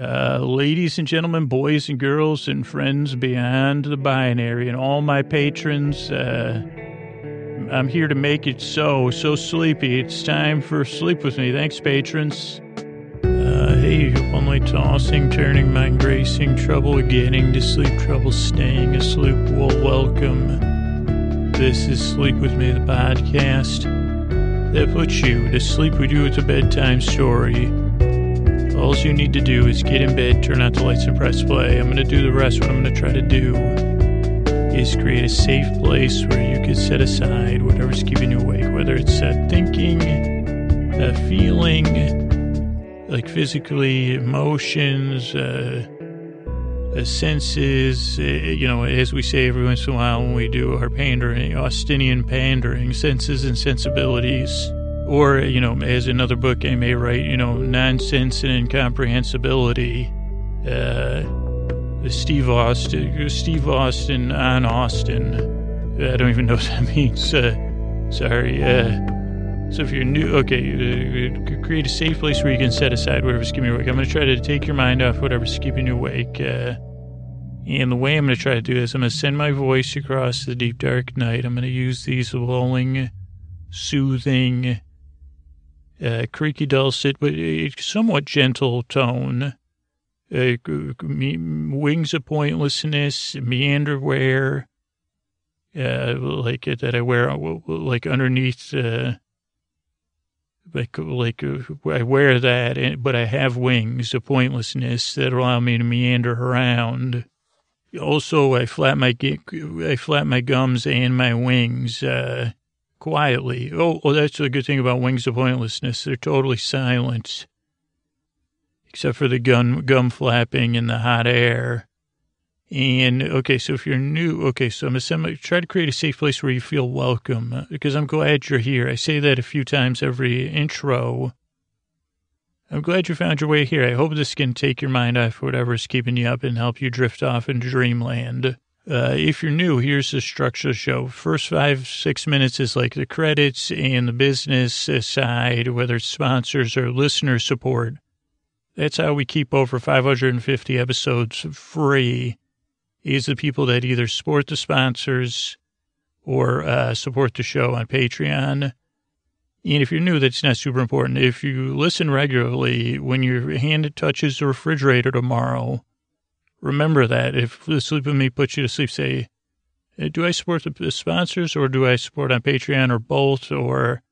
Uh, ladies and gentlemen, boys and girls, and friends beyond the binary, and all my patrons, uh, I'm here to make it so, so sleepy. It's time for Sleep With Me. Thanks, patrons. Uh, hey, only tossing, turning, migrating, trouble getting to sleep, trouble staying asleep. Well, welcome. This is Sleep With Me, the podcast that puts you to sleep with you with a bedtime story. All you need to do is get in bed, turn out the lights, and press play. I'm going to do the rest. What I'm going to try to do is create a safe place where you can set aside whatever's keeping you awake, whether it's uh, thinking, uh, feeling, like physically, emotions, uh, uh, senses, uh, you know, as we say every once in a while when we do our pandering, Austinian pandering, senses and sensibilities. Or, you know, as another book I may write, you know, nonsense and incomprehensibility. Uh, Steve Austin, Steve Austin on Austin. I don't even know what that means. Uh, sorry. Uh, so if you're new, okay, uh, create a safe place where you can set aside whatever's keeping you awake. I'm going to try to take your mind off whatever's keeping you awake. Uh, and the way I'm going to try to do this, I'm going to send my voice across the deep dark night. I'm going to use these lulling, soothing, uh, creaky dulcet, but somewhat gentle tone. Uh, wings of pointlessness, meanderwear, uh, like that I wear like underneath, uh, like like uh, I wear that, but I have wings of pointlessness that allow me to meander around. Also, I flap my I flap my gums and my wings. Uh, quietly. Oh, that's the good thing about Wings of Pointlessness. They're totally silent, except for the gun, gum flapping in the hot air. And okay, so if you're new, okay, so I'm gonna try to create a safe place where you feel welcome uh, because I'm glad you're here. I say that a few times every intro. I'm glad you found your way here. I hope this can take your mind off whatever's keeping you up and help you drift off into dreamland. Uh, if you're new, here's the structure of the show. First five, six minutes is like the credits and the business side, whether it's sponsors or listener support. That's how we keep over 550 episodes free, is the people that either support the sponsors or uh, support the show on Patreon. And if you're new, that's not super important. If you listen regularly, when your hand touches the refrigerator tomorrow, remember that if the Sleep With Me puts you to sleep, say, do I support the sponsors or do I support on Patreon or both or,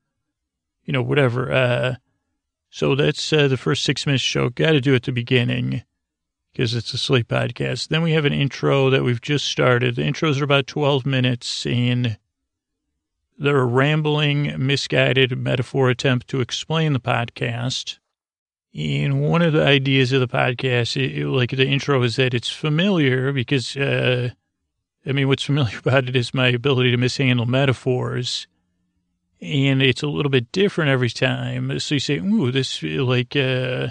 you know, whatever. Uh, so that's uh, the first six minutes show. Got to do at the beginning because it's a sleep podcast. Then we have an intro that we've just started. The intros are about 12 minutes and they're a rambling, misguided metaphor attempt to explain the podcast. And one of the ideas of the podcast, it, like the intro, is that it's familiar because, uh, I mean, what's familiar about it is my ability to mishandle metaphors. And it's a little bit different every time. So you say, ooh, this, like, uh,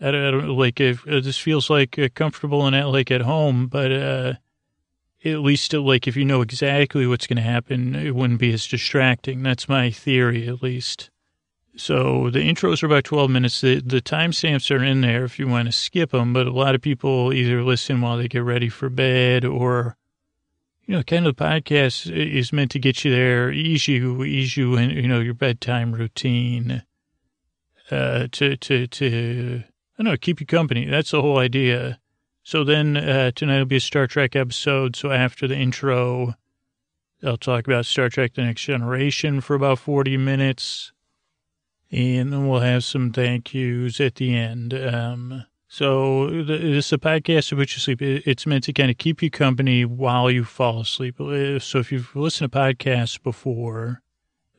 I don't, I don't like, if, uh, this feels like uh, comfortable and at, like at home, but, uh, at least like if you know exactly what's going to happen, it wouldn't be as distracting. That's my theory, at least. So the intros are about 12 minutes. The, the timestamps are in there if you want to skip them, but a lot of people either listen while they get ready for bed or, you know, kind of the podcast is meant to get you there, ease you, ease you in, you know, your bedtime routine, uh, to, to, to, I don't know, keep you company. That's the whole idea. So then, uh, tonight will be a Star Trek episode. So after the intro, I'll talk about Star Trek The Next Generation for about 40 minutes and we'll have some thank yous at the end. Um, so this is a podcast to put you sleep. It's meant to kind of keep you company while you fall asleep. Uh, so if you've listened to podcasts before,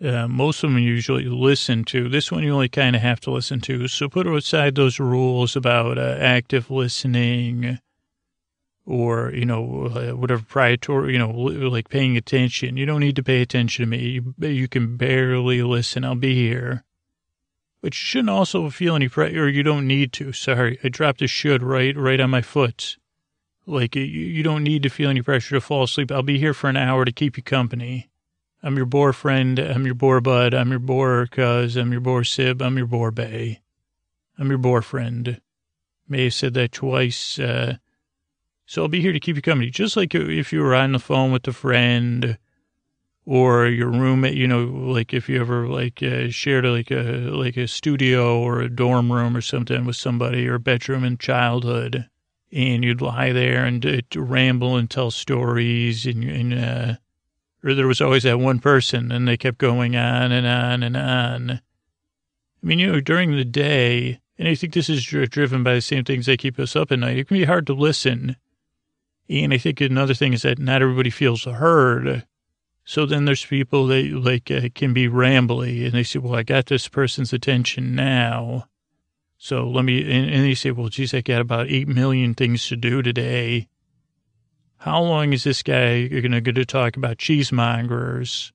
uh, most of them usually listen to. This one you only kind of have to listen to. So put aside those rules about uh, active listening or, you know, uh, whatever priority, you know, like paying attention. You don't need to pay attention to me. You, you can barely listen. I'll be here. But you shouldn't also feel any pressure, or you don't need to. Sorry, I dropped a should right, right on my foot. Like, you, you don't need to feel any pressure to fall asleep. I'll be here for an hour to keep you company. I'm your boar friend. I'm your boar bud. I'm your boar cuz. I'm your boar sib. I'm your boar bay. I'm your boar friend. May have said that twice. Uh, so I'll be here to keep you company, just like if you were on the phone with a friend or your roommate, you know, like if you ever like uh, shared like a like a studio or a dorm room or something with somebody or a bedroom in childhood, and you'd lie there and uh, ramble and tell stories, and, and uh, or there was always that one person, and they kept going on and on and on. I mean, you know, during the day, and I think this is driven by the same things that keep us up at night. It can be hard to listen and I think another thing is that not everybody feels heard. So then there's people that like uh, can be rambly and they say, well, I got this person's attention now. So let me, and, and they say, well, geez, I got about 8 million things to do today. How long is this guy going to talk about cheesemongers?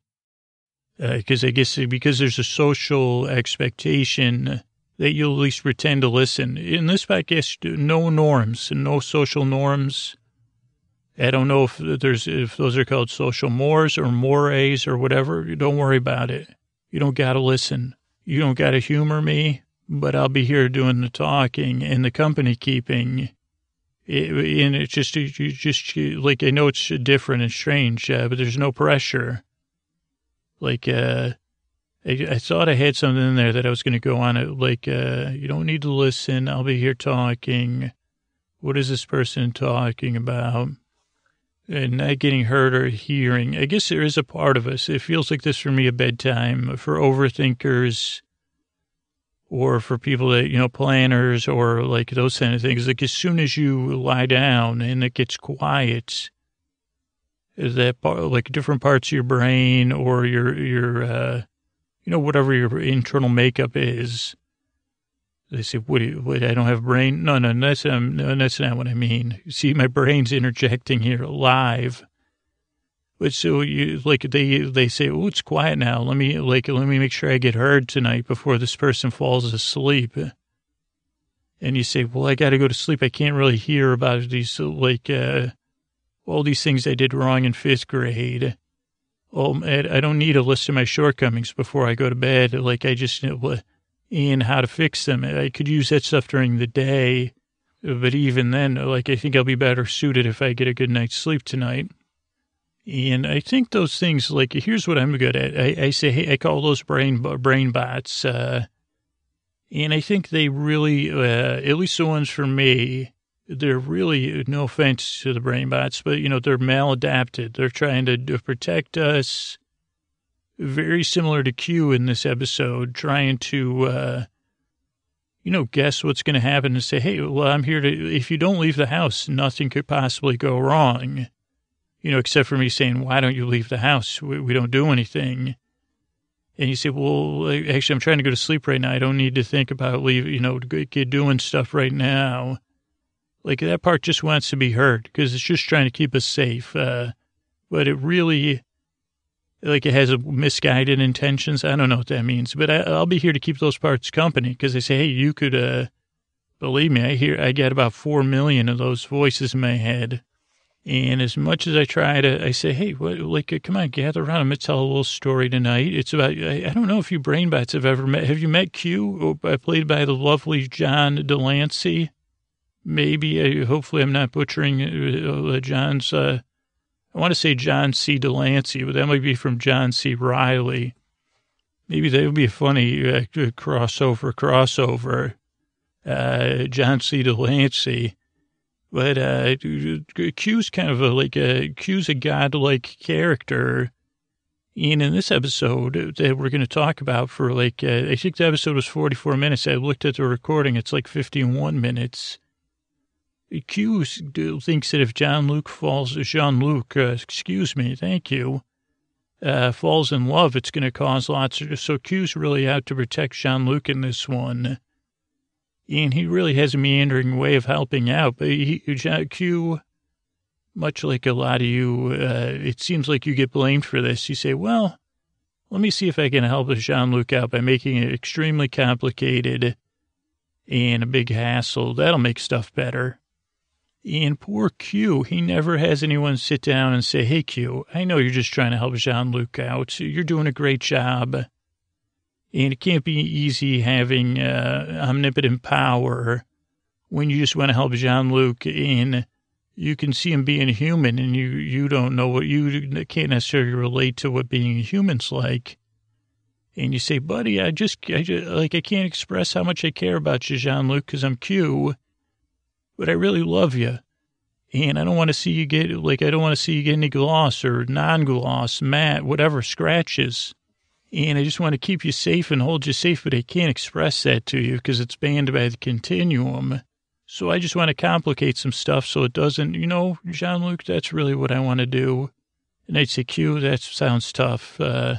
Because uh, I guess because there's a social expectation that you'll at least pretend to listen. In this podcast, no norms and no social norms. I don't know if there's if those are called social mores or mores or whatever. You Don't worry about it. You don't got to listen. You don't got to humor me, but I'll be here doing the talking and the company keeping. It, and it's just you just like I know it's different and strange, uh, but there's no pressure. Like uh, I, I thought I had something in there that I was going to go on it. Like uh, you don't need to listen. I'll be here talking. What is this person talking about? And not getting hurt or hearing. I guess there is a part of us. It feels like this for me a bedtime for overthinkers or for people that, you know, planners or like those kind of things. Like as soon as you lie down and it gets quiet, is that part, like different parts of your brain or your, your, uh, you know, whatever your internal makeup is, they say, what, you, what, I don't have brain? No, no, that's, um, no, that's not what I mean. See, my brain's interjecting here live. But so you, like, they, they say, oh, it's quiet now. Let me, like, let me make sure I get heard tonight before this person falls asleep. And you say, well, I got to go to sleep. I can't really hear about these, like, uh, all these things I did wrong in fifth grade. Oh, I don't need a list of my shortcomings before I go to bed. Like, I just, and how to fix them. I could use that stuff during the day, but even then, like, I think I'll be better suited if I get a good night's sleep tonight. And I think those things, like, here's what I'm good at. I, I say, hey, I call those brain brain bots, uh, and I think they really, uh, at least the ones for me, they're really, no offense to the brain bots, but, you know, they're maladapted. They're trying to protect us very similar to Q in this episode, trying to, uh, you know, guess what's going to happen and say, hey, well, I'm here to, if you don't leave the house, nothing could possibly go wrong. You know, except for me saying, why don't you leave the house? We, we don't do anything. And you say, well, actually, I'm trying to go to sleep right now. I don't need to think about leave, you know, get doing stuff right now. Like that part just wants to be heard because it's just trying to keep us safe. Uh, but it really, like it has a misguided intentions. I don't know what that means, but I, will be here to keep those parts company because they say, hey, you could, uh, believe me, I hear, I get about four million of those voices in my head. And as much as I try to, I say, hey, what, like, come on, gather around. I'm going to tell a little story tonight. It's about, I, I don't know if you brain bots have ever met, have you met Q, uh, played by the lovely John de Lancie? Maybe, uh, hopefully I'm not butchering uh, uh John's, uh, I want to say John C. de Lancie, but that might be from John C. Reilly. Maybe that would be a funny uh, crossover, crossover. Uh, John C. de Lancie. But uh, Q's kind of a, like a, Q's a godlike character. And in this episode that we're going to talk about for like, uh, I think the episode was 44 minutes. I looked at the recording. It's like 51 minutes. Q thinks that if John Luke falls, Jean Luc, uh, excuse me, thank you, uh, falls in love, it's going to cause lots of. So Q's really out to protect Jean Luc in this one. And he really has a meandering way of helping out. But he, Q, much like a lot of you, uh, it seems like you get blamed for this. You say, well, let me see if I can help Jean Luc out by making it extremely complicated and a big hassle. That'll make stuff better. And poor Q, he never has anyone sit down and say, Hey, Q, I know you're just trying to help Jean Luc out. You're doing a great job. And it can't be easy having uh, omnipotent power when you just want to help Jean-Luc and you can see him being human and you, you don't know what you can't necessarily relate to what being a human's like. And you say, buddy, I just, I just like, I can't express how much I care about you, Jean-Luc, because I'm Q, but I really love you. And I don't want to see you get, like, I don't want to see you get any gloss or non-gloss, matte, whatever, scratches. And I just want to keep you safe and hold you safe, but I can't express that to you because it's banned by the continuum. So I just want to complicate some stuff so it doesn't, you know, Jean-Luc, that's really what I want to do. And I'd say, Q, that sounds tough. Uh,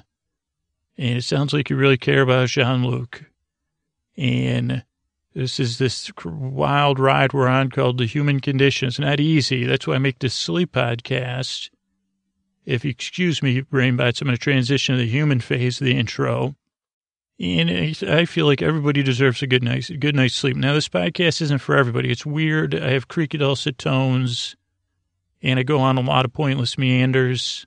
and it sounds like you really care about Jean-Luc. And this is this wild ride we're on called The Human Condition. It's not easy. That's why I make this sleep podcast. If you excuse me, brain bites, I'm going to transition to the human phase of the intro. And I feel like everybody deserves a good night's, good night's sleep. Now, this podcast isn't for everybody. It's weird. I have creaky dulcet tones, and I go on a lot of pointless meanders.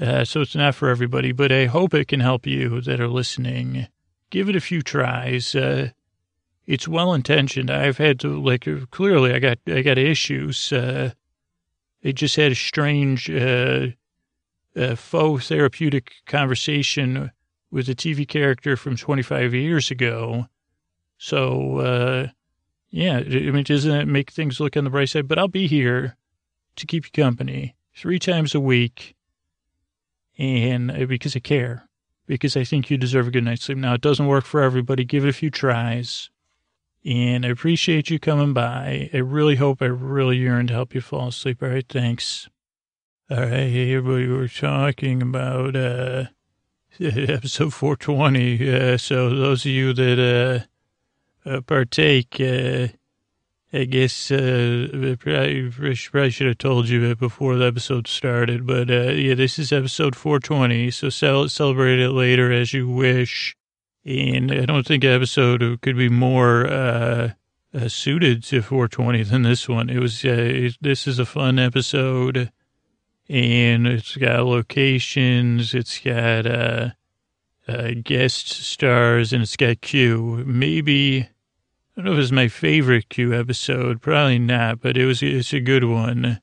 Uh, so it's not for everybody, but I hope it can help you that are listening. Give it a few tries. Uh, it's well intentioned. I've had to like clearly I got I got issues. Uh, it just had a strange uh, uh, faux therapeutic conversation with a TV character from 25 years ago. So uh, yeah, I mean, doesn't that make things look on the bright side? But I'll be here to keep you company three times a week and uh, because I care, because I think you deserve a good night's sleep. Now, it doesn't work for everybody. Give it a few tries. And I appreciate you coming by. I really hope I really yearn to help you fall asleep. All right, thanks. All right, everybody, we're talking about uh, episode 420. Uh, so those of you that uh, uh partake, uh, I guess uh, I probably should have told you before the episode started, but uh, yeah, this is episode 420, so cel- celebrate it later as you wish. And I don't think an episode could be more uh, uh, suited to 420 than this one. It was. Uh, this is a fun episode, and it's got locations, it's got uh, uh, guest stars, and it's got Q. Maybe I don't know if it's my favorite Q episode. Probably not, but it was it's a good one.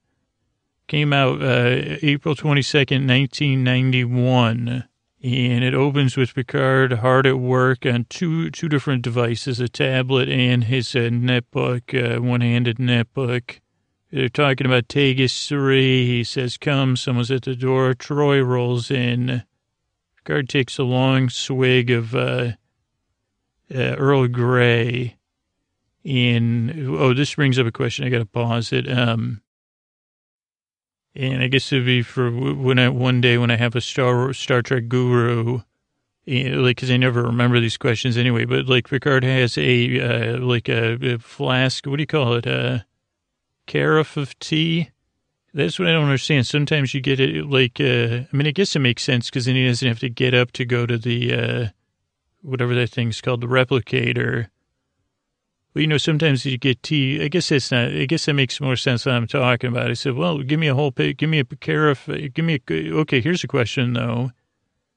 Came out uh, April 22nd, 1991. And it opens with Picard hard at work on two two different devices, a tablet and his uh, netbook, uh, one-handed netbook. They're talking about Tagus 3. He says, come, someone's at the door. Troi rolls in. Picard takes a long swig of uh, uh Earl Grey in oh this brings up a question i gotta pause it um and i guess it'd be for when i one day when i have a star star trek guru eh, like because i never remember these questions anyway but like picard has a uh, like a, a, flask what do you call it a carafe of tea? That's what i don't understand. Sometimes you get it like uh, i mean i guess it makes sense because then he doesn't have to get up to go to the uh whatever that thing's called the replicator well, you know, sometimes you get tea. I guess it's not. I guess that makes more sense than I'm talking about. I said, well, give me a whole, give me a carafe. Give me a. Okay, here's a question though.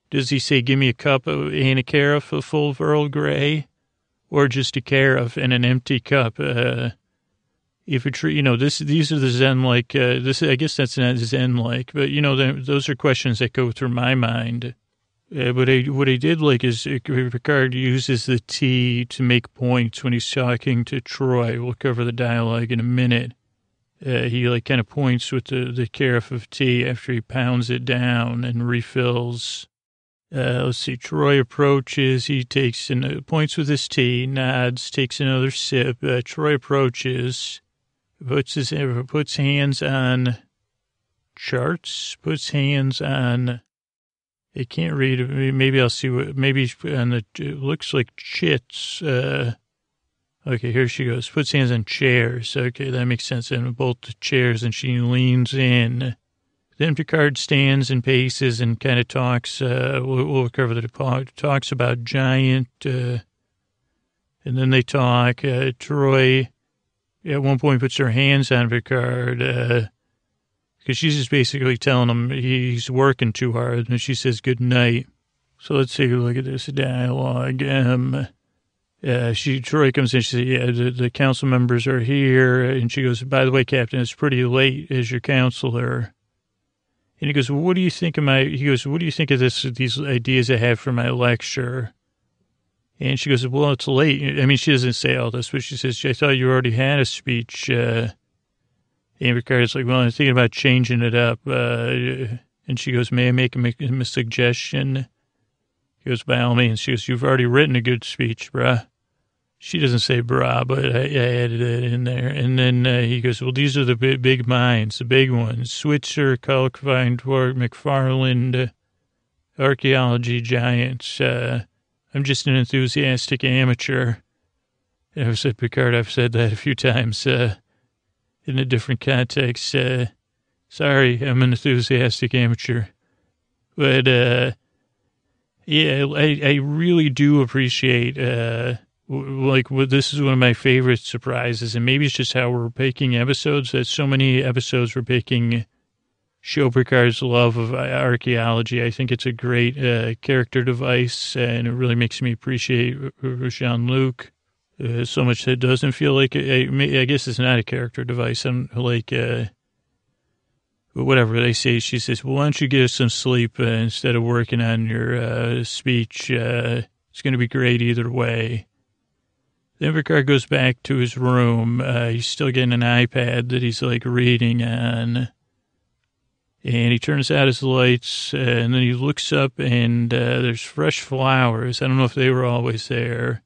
Does he say, give me a cup of, and a carafe of full of Earl Grey, or just a carafe and an empty cup? Uh, if it, you know, this, these are the Zen like. Uh, this, I guess that's not Zen like, but you know, those are questions that go through my mind. Uh, but I, what I did like is uh, Picard uses the T to make points when he's talking to Troi. We'll cover the dialogue in a minute. Uh, he like kind of points with the, the carafe of tea after he pounds it down and refills. Uh, let's see. Troy approaches. He takes and uh, points with his tea, nods, takes another sip. Uh, Troi approaches, puts his puts hands on charts, puts hands on it can't read. Maybe I'll see what, maybe on the, it looks like chits. Uh, okay, here she goes. Puts hands on chairs. Okay, that makes sense. And both the chairs and she leans in. Then Picard stands and paces and kind of talks. Uh, we'll, we'll cover the talks about giant. Uh, and then they talk. Uh, Troi at one point puts her hands on Picard. Because she's just basically telling him he's working too hard, and she says good night. So let's take a look at this dialogue. Um, uh, she Troi comes in. She says, "Yeah, the, the council members are here." And she goes, "By the way, Captain, it's pretty late as your counselor." And he goes, well, "What do you think of my?" He goes, "What do you think of this? These ideas I have for my lecture?" And she goes, "Well, it's late." I mean, she doesn't say all this, but she says, "I thought you already had a speech." Uh, and Picard's like, "Well, I'm thinking about changing it up." Uh, and she goes, "May I make a, a suggestion?" He goes, "By all means." She goes, "You've already written a good speech, bruh." She doesn't say bra, but I, I added it in there. And then uh, he goes, well, these are the big, big minds, the big ones. Switzer, Kalkvine, Dwart, McFarland, archaeology giants. Uh, I'm just an enthusiastic amateur. I've said, Picard, I've said that a few times uh, in a different context. Uh, sorry, I'm an enthusiastic amateur. But, uh, yeah, I, I really do appreciate uh, like this is one of my favorite surprises, and maybe it's just how we're picking episodes. That so many episodes we're picking show love of archaeology. I think it's a great uh, character device, and it really makes me appreciate Jean Luc uh, so much that it doesn't feel like I, I guess it's not a character device. I'm like. Uh, whatever they say, she says, well, why don't you get some sleep uh, instead of working on your uh, speech? Uh, it's going to be great either way. Then Picard goes back to his room. Uh, he's still getting an iPad that he's like reading on. And he turns out his lights, and then he looks up, and there's fresh flowers. I don't know if they were always there.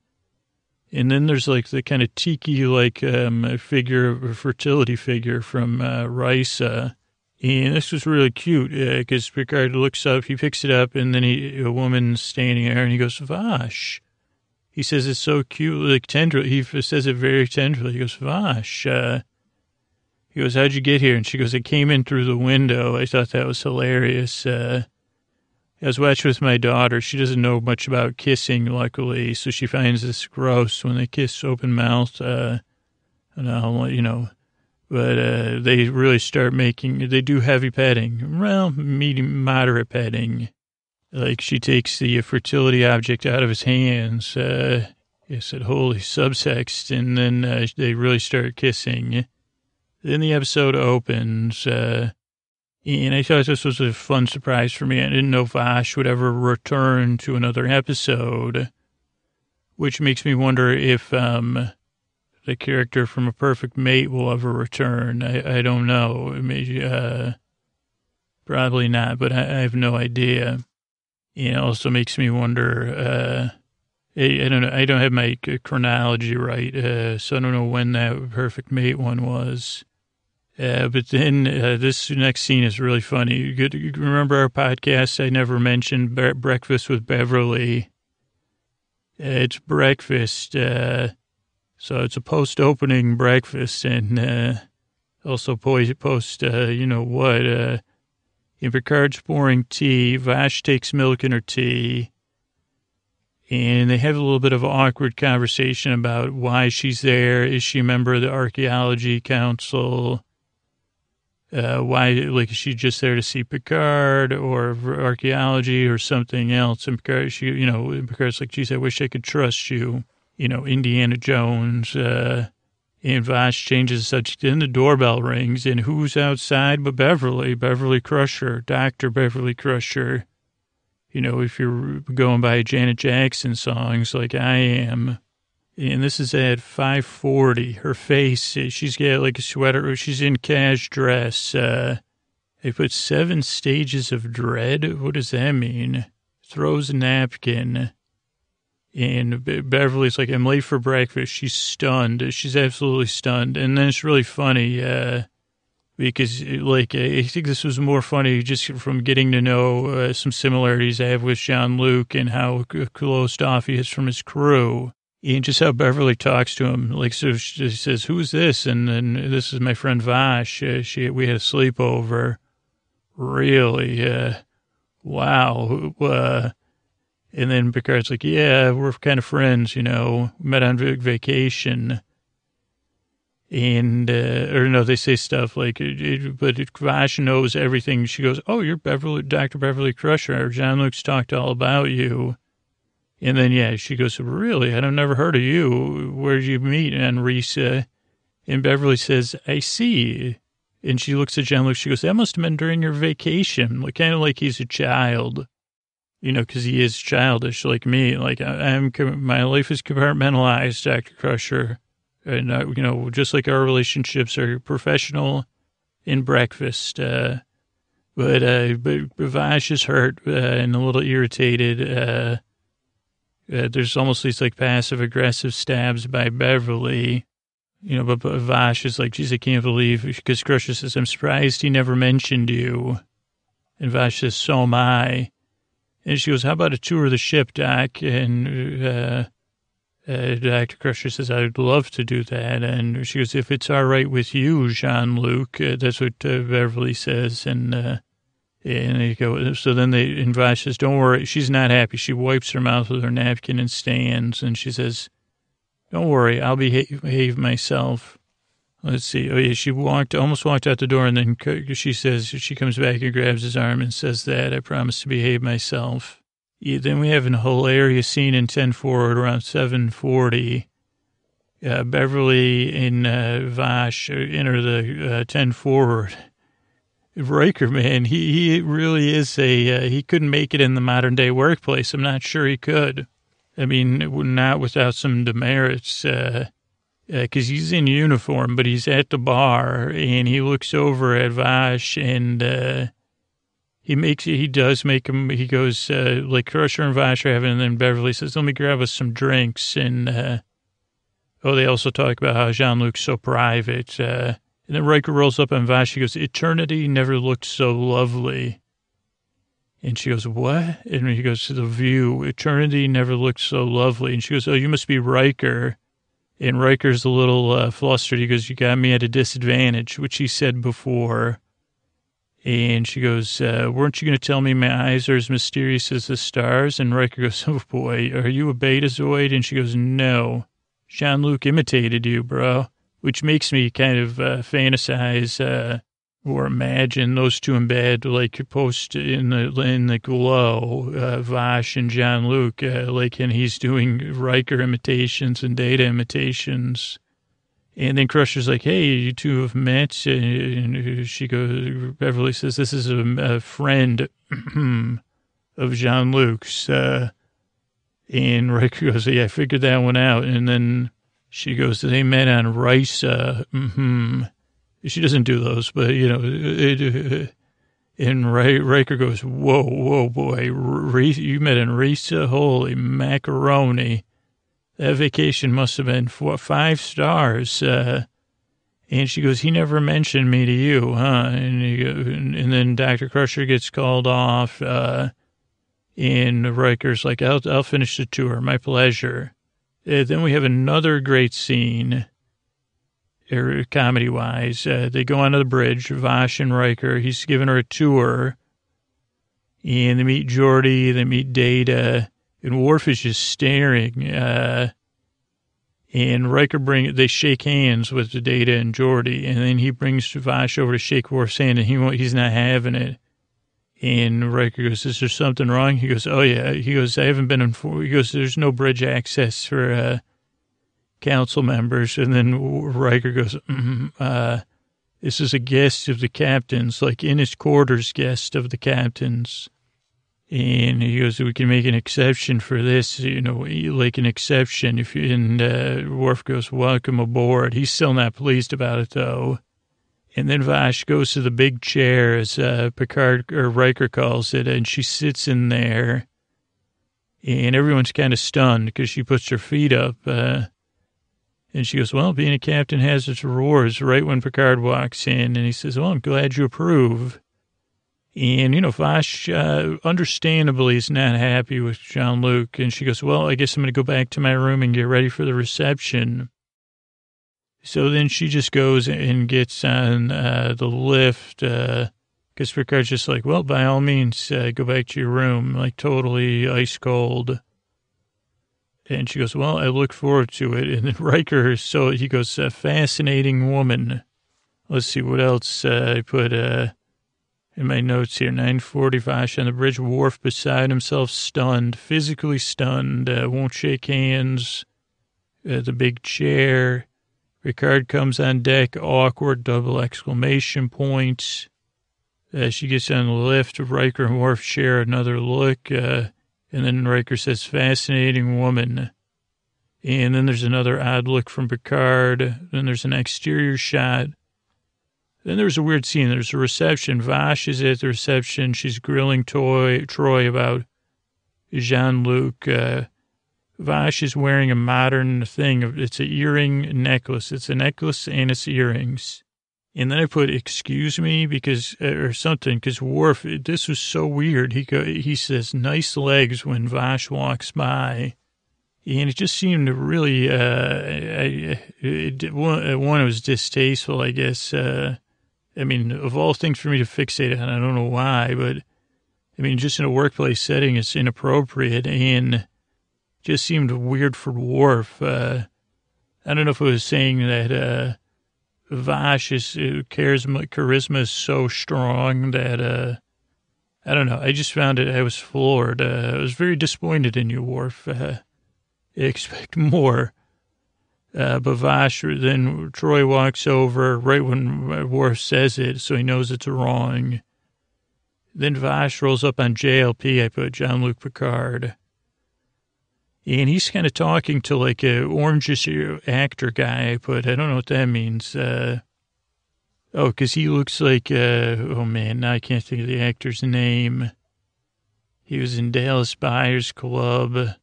And then there's like the kind of tiki like um, figure, fertility figure from uh, Risa. And this was really cute because uh, Picard looks up, he picks it up, and then he, a woman standing there, and he goes, Vash. He says it's so cute, like tender. He says it very tenderly. He goes, Vash. Uh, he goes, how'd you get here? And she goes, I came in through the window. I thought that was hilarious. Uh, I was watching with my daughter. She doesn't know much about kissing, luckily, so she finds this gross when they kiss open mouth. Uh, and I'll, you know, but uh, they really start making. They do heavy petting, well, medium, moderate petting. Like she takes the fertility object out of his hands. Uh, I said, holy subtext. And then uh, they really start kissing. Then the episode opens. Uh, and I thought this was a fun surprise for me. I didn't know Vash would ever return to another episode, which makes me wonder if um, the character from A Perfect Mate will ever return. I, I don't know. Maybe, uh, probably not, but I, I have no idea it also makes me wonder. Uh, I, I, don't know. I don't have my chronology right, uh, so I don't know when that perfect mate one was. Uh, but then uh, this next scene is really funny. You, you remember our podcast? I never mentioned Bre- breakfast with Beverly. Uh, it's breakfast, uh, so it's a post-opening breakfast, and also post, you know what? In Picard's pouring tea, Vash takes milk in her tea, and they have a little bit of awkward conversation about why she's there. Is she a member of the archaeology council? Uh, why, like, is she just there to see Picard or archaeology or something else? And Picard, she, you know, Picard's like, geez, I wish I could trust you. You know, Indiana Jones, uh, and Vash changes subject. Then the doorbell rings, and who's outside but Beverly? Beverly Crusher, Dr. Beverly Crusher. You know, if you're going by Janet Jackson songs like I am. And this is at 540. Her face, she's got like a sweater. She's in cash dress. Uh, they put seven stages of dread. What does that mean? Throws a napkin and Beverly's like, I'm late for breakfast. She's stunned. She's absolutely stunned. And then it's really funny uh, because, like, I think this was more funny just from getting to know uh, some similarities I have with Jean Luc and how closed off he is from his crew. And just how Beverly talks to him, like, so she says, "Who's this?" And then this is my friend Vash. Uh, she, we had a sleepover. Really, uh, wow. Uh, and then Picard's like, yeah, we're kind of friends, you know, met on vacation. And, uh, or no, they say stuff like, but Vash knows everything. She goes, oh, you're Beverly, Dr. Beverly Crusher. Jean Luc's talked all about you. And then, yeah, she goes, really? I've never heard of you. Where did you meet? And Reese, uh, and Beverly says, I see. And she looks at John Luke. She goes, that must have been during your vacation. Like, kind of like he's a child, you know, because he is childish like me. Like, I, am my life is compartmentalized, Dr. Crusher. And, uh, you know, just like our relationships are professional in breakfast. Uh, but, uh, but Vash is hurt uh, and a little irritated. Uh, there's almost these like passive aggressive stabs by Beverly you know, but, but Vash is like, geez, I can't believe, because Crusher says, I'm surprised he never mentioned you. And Vash says, so am I. And she goes, how about a tour of the ship, Doc? And uh, uh, Dr. Crusher says, I'd love to do that. And she goes, if it's all right with you, Jean-Luc, uh, that's what uh, Beverly says. And, uh, and they go, so then they, Vash says, don't worry, she's not happy. She wipes her mouth with her napkin and stands. And she says, don't worry, I'll behave, behave myself. Let's see. Oh, yeah, she walked, almost walked out the door, and then she says, she comes back and grabs his arm and says that, I promise to behave myself. Yeah, then we have an hilarious scene in 10 forward around 740. Uh, Beverly and uh, Vash enter the uh, 10 forward. Riker, man, he, he really is a, uh, he couldn't make it in the modern day workplace. I'm not sure he could. I mean, not without some demerits, because uh, uh, he's in uniform, but he's at the bar and he looks over at Vash and uh, he makes he does make him. He goes uh, like Crusher and Vash are having, and then Beverly says, "Let me grab us some drinks." And uh, oh, they also talk about how Jean Luc's so private. And then Riker rolls up on Vash. He goes, "Eternity never looked so lovely." And she goes, what? And he goes, to the view, eternity never looked so lovely. And she goes, oh, you must be Riker. And Riker's a little uh, flustered. He goes, you got me at a disadvantage, which he said before. And she goes, uh, weren't you going to tell me my eyes are as mysterious as the stars? And Riker goes, oh, boy, are you a betazoid? And she goes, no. Jean-Luc imitated you, bro. Which makes me kind of uh, fantasize uh, or imagine those two in bed, like post in the in the glow, uh, Vash and Jean-Luc, uh, like, and he's doing Riker imitations and Data imitations. And then Crusher's like, "Hey, you two have met." And she goes, Beverly says, "This is a, a friend of Jean-Luc's." Uh, and Riker goes, "Yeah, I figured that one out." And then she goes, "They met on Risa." Mm-hmm she doesn't do those, but you know, it, and Riker goes, "Whoa, whoa, boy, Reese, you met Risa? Holy macaroni! That vacation must have been four, five stars." Uh, and she goes, "He never mentioned me to you, huh?" And, he, and then Doctor Crusher gets called off, uh, and Riker's like, "I'll, I'll finish the tour. My pleasure." Uh, then we have another great scene comedy wise. Uh, they go onto the bridge, Vash and Riker. He's giving her a tour. And they meet Geordi, they meet Data, and Worf is just staring. Uh, and Riker bring they shake hands with the Data and Geordi, and then he brings Vash over to shake Worf's hand, and he he's not having it. And Riker goes, "Is there something wrong?" He goes, "Oh yeah." He goes, "I haven't been informed." He goes, "There's no bridge access for." Uh, council members. And then Riker goes, mm, uh, this is a guest of the captain's, like in his quarters guest of the captain's. And he goes, we can make an exception for this, you know, like an exception. If you, and uh, Worf goes, welcome aboard. He's still not pleased about it, though. And then Vash goes to the big chair, as uh, Picard or Riker calls it, and she sits in there. And everyone's kind of stunned because she puts her feet up. Uh, and she goes, well, being a captain has its rewards right when Picard walks in. And he says, well, I'm glad you approve. And, you know, Vash, uh, understandably, is not happy with Jean-Luc. And she goes, well, I guess I'm going to go back to my room and get ready for the reception. So then she just goes and gets on uh, the lift because uh, Picard's just like, well, by all means, uh, go back to your room, like totally ice cold. And she goes, well, I look forward to it. And then Riker, so he goes, a fascinating woman. Let's see what else uh, I put. Uh, In my notes here, 940 Vash on the bridge, Worf beside himself, stunned, physically stunned, uh, won't shake hands. The big chair. Picard comes on deck, awkward, double exclamation points. Uh, she gets on the lift. Of Riker and Worf share another look. Uh, and then Riker says, fascinating woman. And then there's another odd look from Picard. Then there's an exterior shot. Then there's a weird scene. There's a reception. Vash is at the reception. She's grilling Toy, Troi about Jean Luc. Uh, Vash is wearing a modern thing. It's an earring necklace. It's a necklace and it's earrings. And then I put, excuse me, because, uh, or something, because Worf, this was so weird. He go, he says, nice legs when Vash walks by. And it just seemed really, uh, I, it, one, one, it was distasteful, I guess. Uh, I mean, of all things for me to fixate on, I don't know why, but I mean, just in a workplace setting, it's inappropriate and just seemed weird for Worf. Uh, I don't know if it was saying that, uh, Vash's uh, charisma, charisma is so strong that, uh, I don't know. I just found it, I was floored. Uh, I was very disappointed in you, Worf. Uh, expect more. Uh, but Vash, then Troi walks over right when Worf says it, so he knows it's wrong. Then Vash rolls up on JLP. I put Jean-Luc Picard. And he's kind of talking to like a orangish actor guy. but I don't know what that means. Uh, oh, because he looks like, uh, oh man, now I can't think of the actor's name. He was in Dallas Buyers Club.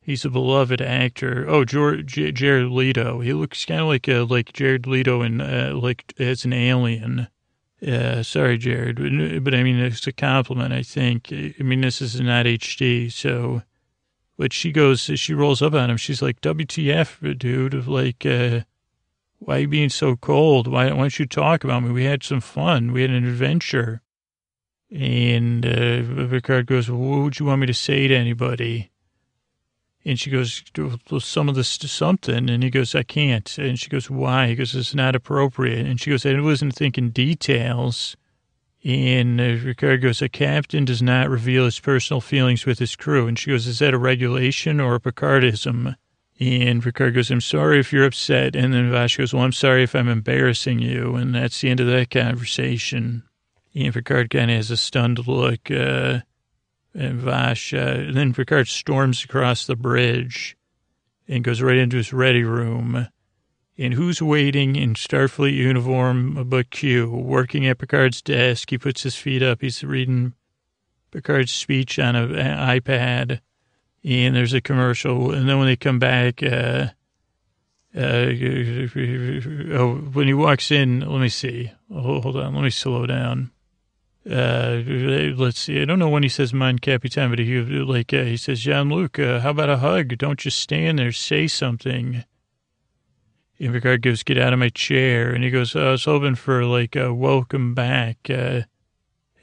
He's a beloved actor. Oh, George, Jared Leto. He looks kind of like a, like Jared Leto and uh, like as an alien. Uh, sorry, Jared, but, but I mean it's a compliment. I think. I mean this is not HD, so but she goes, she rolls up on him. She's like, WTF, dude, like, uh, why are you being so cold? Why, why don't you talk about me? We had some fun. We had an adventure. And uh, Picard goes, well, what would you want me to say to anybody? And she goes, some of this something. And he goes, I can't. And she goes, why? He goes, it's not appropriate. And she goes, I wasn't thinking details. And uh, Picard goes, a captain does not reveal his personal feelings with his crew. And she goes, is that a regulation or a Picardism? And Picard goes, I'm sorry if you're upset. And then Vash goes, well, I'm sorry if I'm embarrassing you. And that's the end of that conversation. And Picard kind of has a stunned look. Uh, and Vash, uh, and then Picard storms across the bridge and goes right into his ready room. And who's waiting in Starfleet uniform but Q? Working at Picard's desk, he puts his feet up. He's reading Picard's speech on an iPad. And there's a commercial. And then when they come back, uh, uh, oh, when he walks in, let me see. Hold on, let me slow down. Uh, let's see. I don't know when he says "Mon Capitan," but he like uh, he says, "Jean Luc, uh, how about a hug? Don't just stand there. Say something." And Picard goes, get out of my chair. And he goes, oh, I was hoping for like a welcome back. Uh,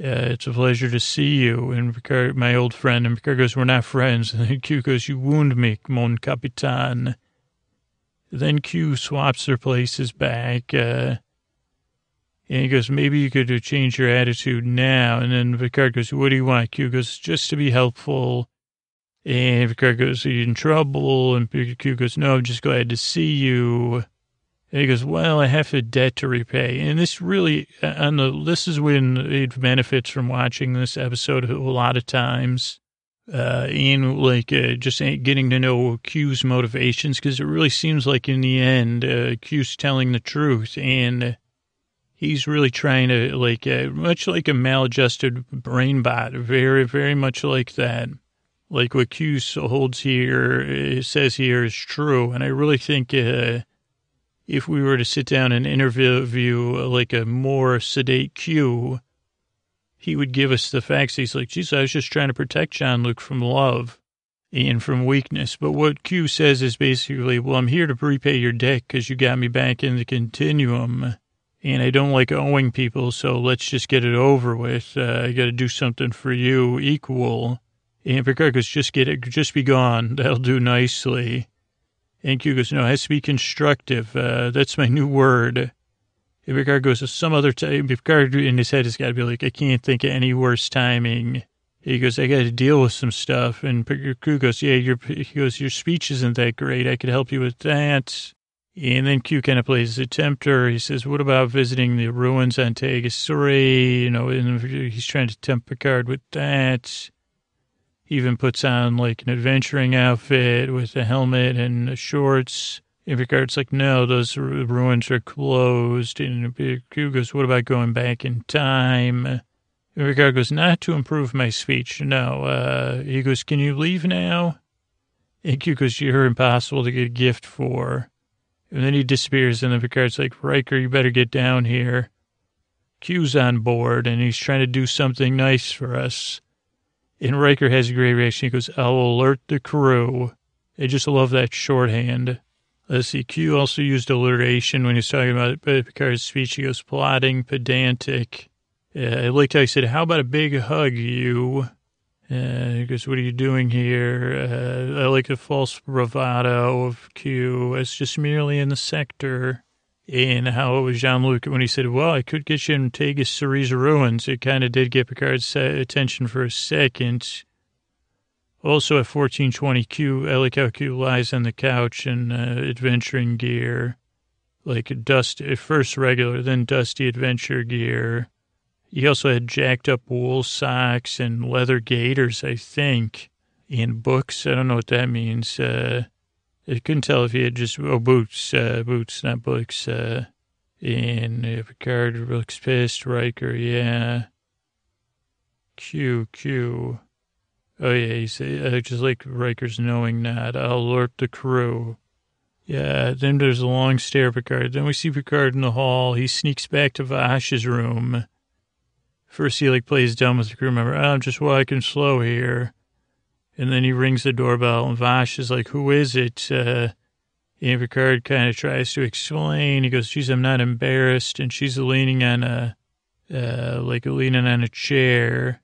uh, it's a pleasure to see you. And Picard, my old friend, and Picard goes, we're not friends. And then Q goes, you wound me, mon capitan. Then Q swaps their places back. Uh, and he goes, maybe you could change your attitude now. And then Picard goes, what do you want? Q goes, just to be helpful. And Picard goes, Are you in trouble? And Q goes, No, I'm just glad to see you. And he goes, Well, I have a debt to repay. And this really, on the, this is when it benefits from watching this episode a lot of times. Uh, and like, uh, just getting to know Q's motivations, because it really seems like in the end, uh, Q's telling the truth. And he's really trying to, like, uh, much like a maladjusted brain bot, very, very much like that like what Q holds here, says here is true. And I really think uh, if we were to sit down and interview uh, like a more sedate Q, he would give us the facts. He's like, geez, I was just trying to protect John Luke from love and from weakness. But what Q says is basically, well, I'm here to repay your debt because you got me back in the continuum. And I don't like owing people, so let's just get it over with. Uh, I got to do something for you equal and Picard goes, just get it, just be gone. That'll do nicely. And Q goes, no, it has to be constructive. Uh, that's my new word. And Picard goes, some other time, Picard in his head has got to be like, I can't think of any worse timing. He goes, I got to deal with some stuff. And Q goes, yeah, your, he goes, your speech isn't that great. I could help you with that. And then Q kind of plays the tempter. He says, what about visiting the ruins on Tagus 3? You know, and he's trying to tempt Picard with that. Even puts on like an adventuring outfit with a helmet and shorts. And Picard's like, no, those ruins are closed. And Q goes, what about going back in time? And goes, not to improve my speech. No. Uh, he goes, can you leave now? And Q goes, you're impossible to get a gift for. And then he disappears. And then Picard's like, Riker, you better get down here. Q's on board and he's trying to do something nice for us. And Riker has a great reaction. He goes, I'll alert the crew. I just love that shorthand. Let's see. Q also used alliteration when he was talking about Picard's speech. He goes, plotting, pedantic. Uh, I liked how he said, how about a big hug, you? Uh, he goes, what are you doing here? Uh, I like the false bravado of Q. It's just merely in the sector. And how it was Jean-Luc when he said, well, I could get you in Tagus Ceres ruins. It kind of did get Picard's attention for a second. Also at 1420 Q, I like how Q lies on the couch in uh, adventuring gear, like dust, first regular, then dusty adventure gear. He also had jacked up wool socks and leather gaiters, I think, and books. I don't know what that means. Uh, I couldn't tell if he had just, oh, boots, uh, boots, not books. Uh, and uh, Picard looks pissed. Riker, yeah. Q, Q. Oh, yeah, he's uh, just like Riker's knowing that. I'll alert the crew. Yeah, then there's a long stare Picard. Then we see Picard in the hall. He sneaks back to Vash's room. First, he like plays dumb with the crew member. Oh, I'm just walking slow here. And then he rings the doorbell, and Vash is like, Who is it? Uh, and Picard kind of tries to explain. He goes, Geez, I'm not embarrassed. And she's leaning on a, uh, like leaning on a chair.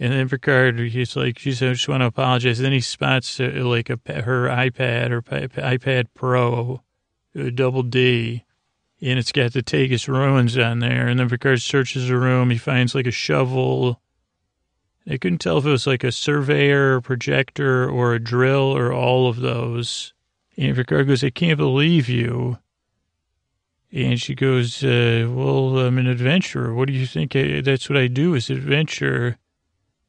And then Picard, he's like, geez, I just want to apologize. And then he spots uh, like a, her iPad or iPad Pro, a double D, and it's got the Tagus ruins on there. And then Picard searches the room. He finds like a shovel. I couldn't tell if it was like a surveyor, projector, or a drill, or all of those. And Picard goes, I can't believe you. And she goes, uh, well, I'm an adventurer. What do you think? I, that's what I do is adventure.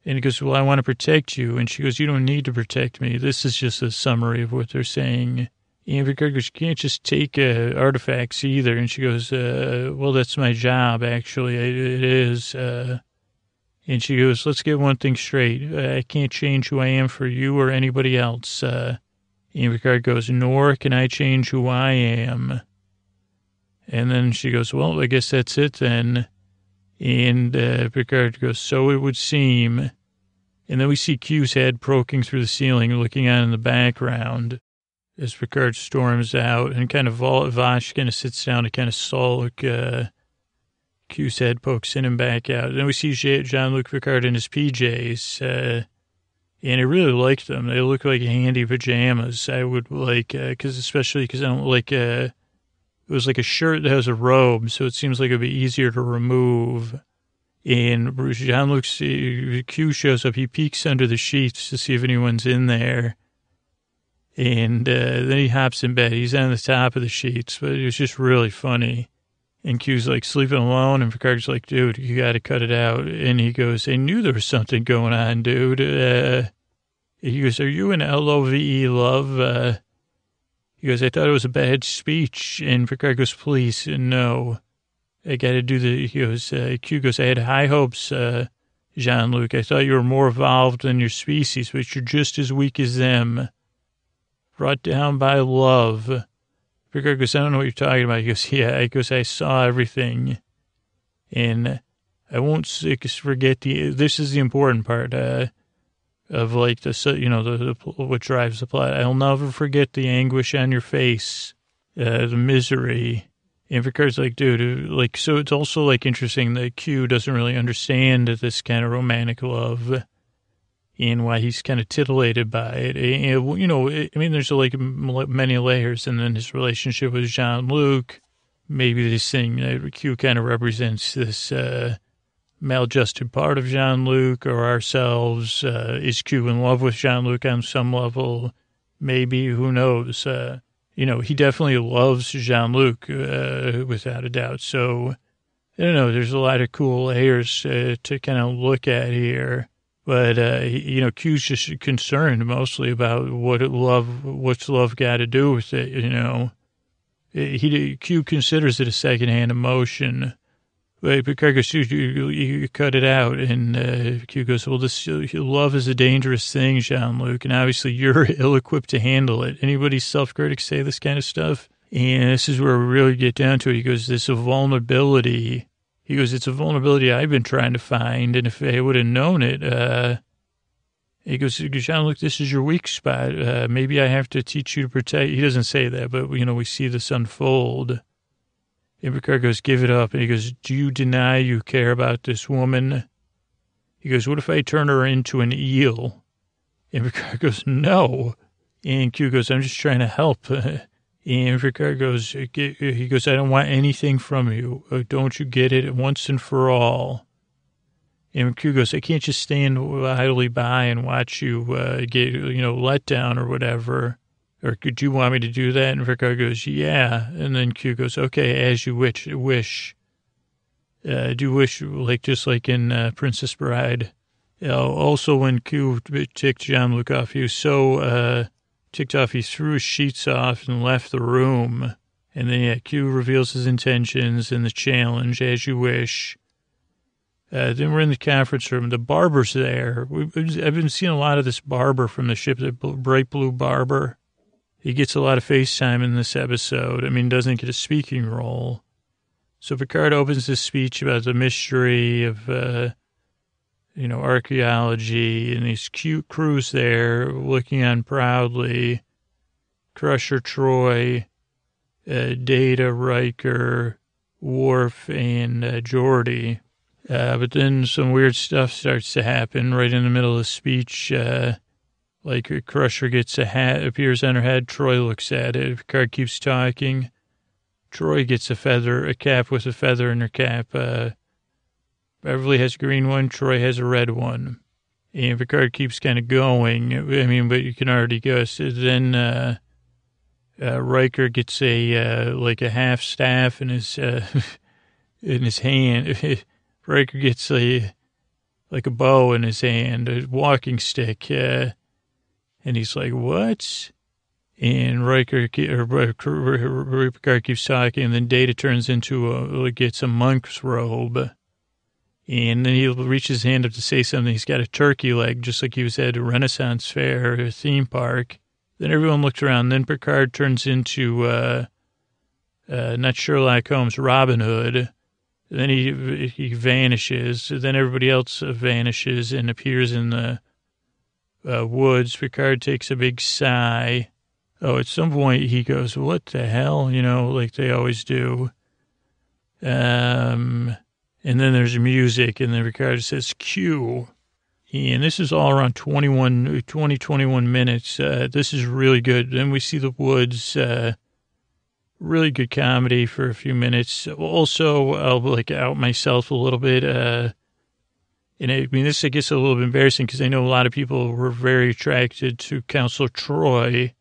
And he goes, well, I want to protect you. And she goes, you don't need to protect me. This is just a summary of what they're saying. And Picard goes, you can't just take uh, artifacts either. And she goes, uh, well, that's my job, actually. It is. Uh, and she goes, let's get one thing straight. I can't change who I am for you or anybody else. Uh, and Picard goes, nor can I change who I am. And then she goes, well, I guess that's it then. And uh, Picard goes, so it would seem. And then we see Q's head poking through the ceiling, looking out in the background as Picard storms out and kind of Vash kind of sits down to kind of sulk. Uh, Q's head pokes in and back out. Then we see Jean-Luc Picard in his PJs. Uh, and I really liked them. They look like handy pajamas. I would like, because uh, especially because I don't like, uh, it was like a shirt that has a robe, so it seems like it'd be easier to remove. And Jean Luc Q shows up. He peeks under the sheets to see if anyone's in there. And uh, then he hops in bed. He's on the top of the sheets, but it was just really funny. And Q's like sleeping alone, and Picard's like, dude, you got to cut it out. And he goes, I knew there was something going on, dude. Uh, he goes, are you an L-O-V-E love? Uh, he goes, I thought it was a bad speech. And Picard goes, please, no. I got to do the, he goes, uh, Q goes, I had high hopes, uh, Jean-Luc. I thought you were more evolved than your species, but you're just as weak as them. Brought down by love. Picard goes, I don't know what you're talking about. He goes, yeah. He goes, I saw everything. And I won't forget the, this is the important part, uh, of like the, you know, the, the, what drives the plot. I'll never forget the anguish on your face, uh, the misery. And Picard's like, dude, like, so it's also like interesting that Q doesn't really understand this kind of romantic love and why he's kind of titillated by it. And, you know, I mean, there's like many layers and then his relationship with Jean-Luc maybe this thing, uh, Q kind of represents this uh, maladjusted part of Jean Luc or ourselves. Uh, is Q in love with Jean Luc on some level? Maybe, who knows? Uh, you know, he definitely loves Jean Luc uh, without a doubt. So, I don't know, there's a lot of cool layers uh, to kind of look at here. But, uh, you know, Q's just concerned mostly about what love, what's love got to do with it, you know. He, Q considers it a secondhand emotion. But Picard goes, you, you, you cut it out. And uh, Q goes, well, this love is a dangerous thing, Jean-Luc. And obviously you're ill-equipped to handle it. Anybody self-critics say this kind of stuff? And this is where we really get down to it. He goes, this vulnerability he goes, it's a vulnerability I've been trying to find, and if I would have known it, uh, he goes, Jean, look, this is your weak spot. Uh, maybe I have to teach you to protect. He doesn't say that, but, you know, we see this unfold. And goes, give it up. And he goes, do you deny you care about this woman? He goes, what if I turn her into an eel? And goes, no. And Q goes, I'm just trying to help. And Picard goes, he goes, I don't want anything from you. Uh, don't you get it once and for all? And Q goes, I can't just stand idly by and watch you uh, get, you know, let down or whatever. Or could you want me to do that? And Picard goes, yeah. And then Q goes, okay, as you wish. wish. Uh, do wish, like, just like in uh, Princess Bride. Uh, also, when Q ticked Jean-Luc off, he was so, uh, ticked off. He threw his sheets off and left the room. And then, yeah, Q reveals his intentions and the challenge, as you wish. Uh, then we're in the conference room. The barber's there. We've, I've been seeing a lot of this barber from the ship, the bright blue barber. He gets a lot of FaceTime in this episode. I mean, doesn't get a speaking role. So Picard opens his speech about the mystery of uh, you know, archaeology and these cute crews there looking on proudly. Crusher Troi, uh, Data, Riker, Worf, and uh, Geordi. Uh, but then some weird stuff starts to happen right in the middle of speech. Uh, like Crusher gets a hat, appears on her head. Troi looks at it. Picard keeps talking. Troi gets a feather, a cap with a feather in her cap. Uh, Beverly has a green one. Troi has a red one. And Picard keeps kind of going. I mean, but you can already guess. Then uh, uh, Riker gets a uh, like a half staff in his uh, in his hand. Riker gets a like a bow in his hand, a walking stick. Uh, and he's like, "What?" And Riker or Picard keeps talking, and then Data turns into a gets a monk's robe and then he'll reach his hand up to say something. He's got a turkey leg, just like he was at a Renaissance fair or a theme park. Then everyone looks around. Then Picard turns into, uh, uh, not Sherlock Holmes, Robin Hood. Then he he vanishes. Then everybody else vanishes and appears in the uh, woods. Picard takes a big sigh. Oh, at some point he goes, "What the hell?" You know, like they always do. Um, and then there's music, and then Ricardo says Q. And this is all around 21, 20, 21 minutes. Uh, this is really good. Then we see the woods. Uh, really good comedy for a few minutes. Also, I'll like out myself a little bit. Uh, and I mean, this I guess a little bit embarrassing because I know a lot of people were very attracted to Counselor Troi,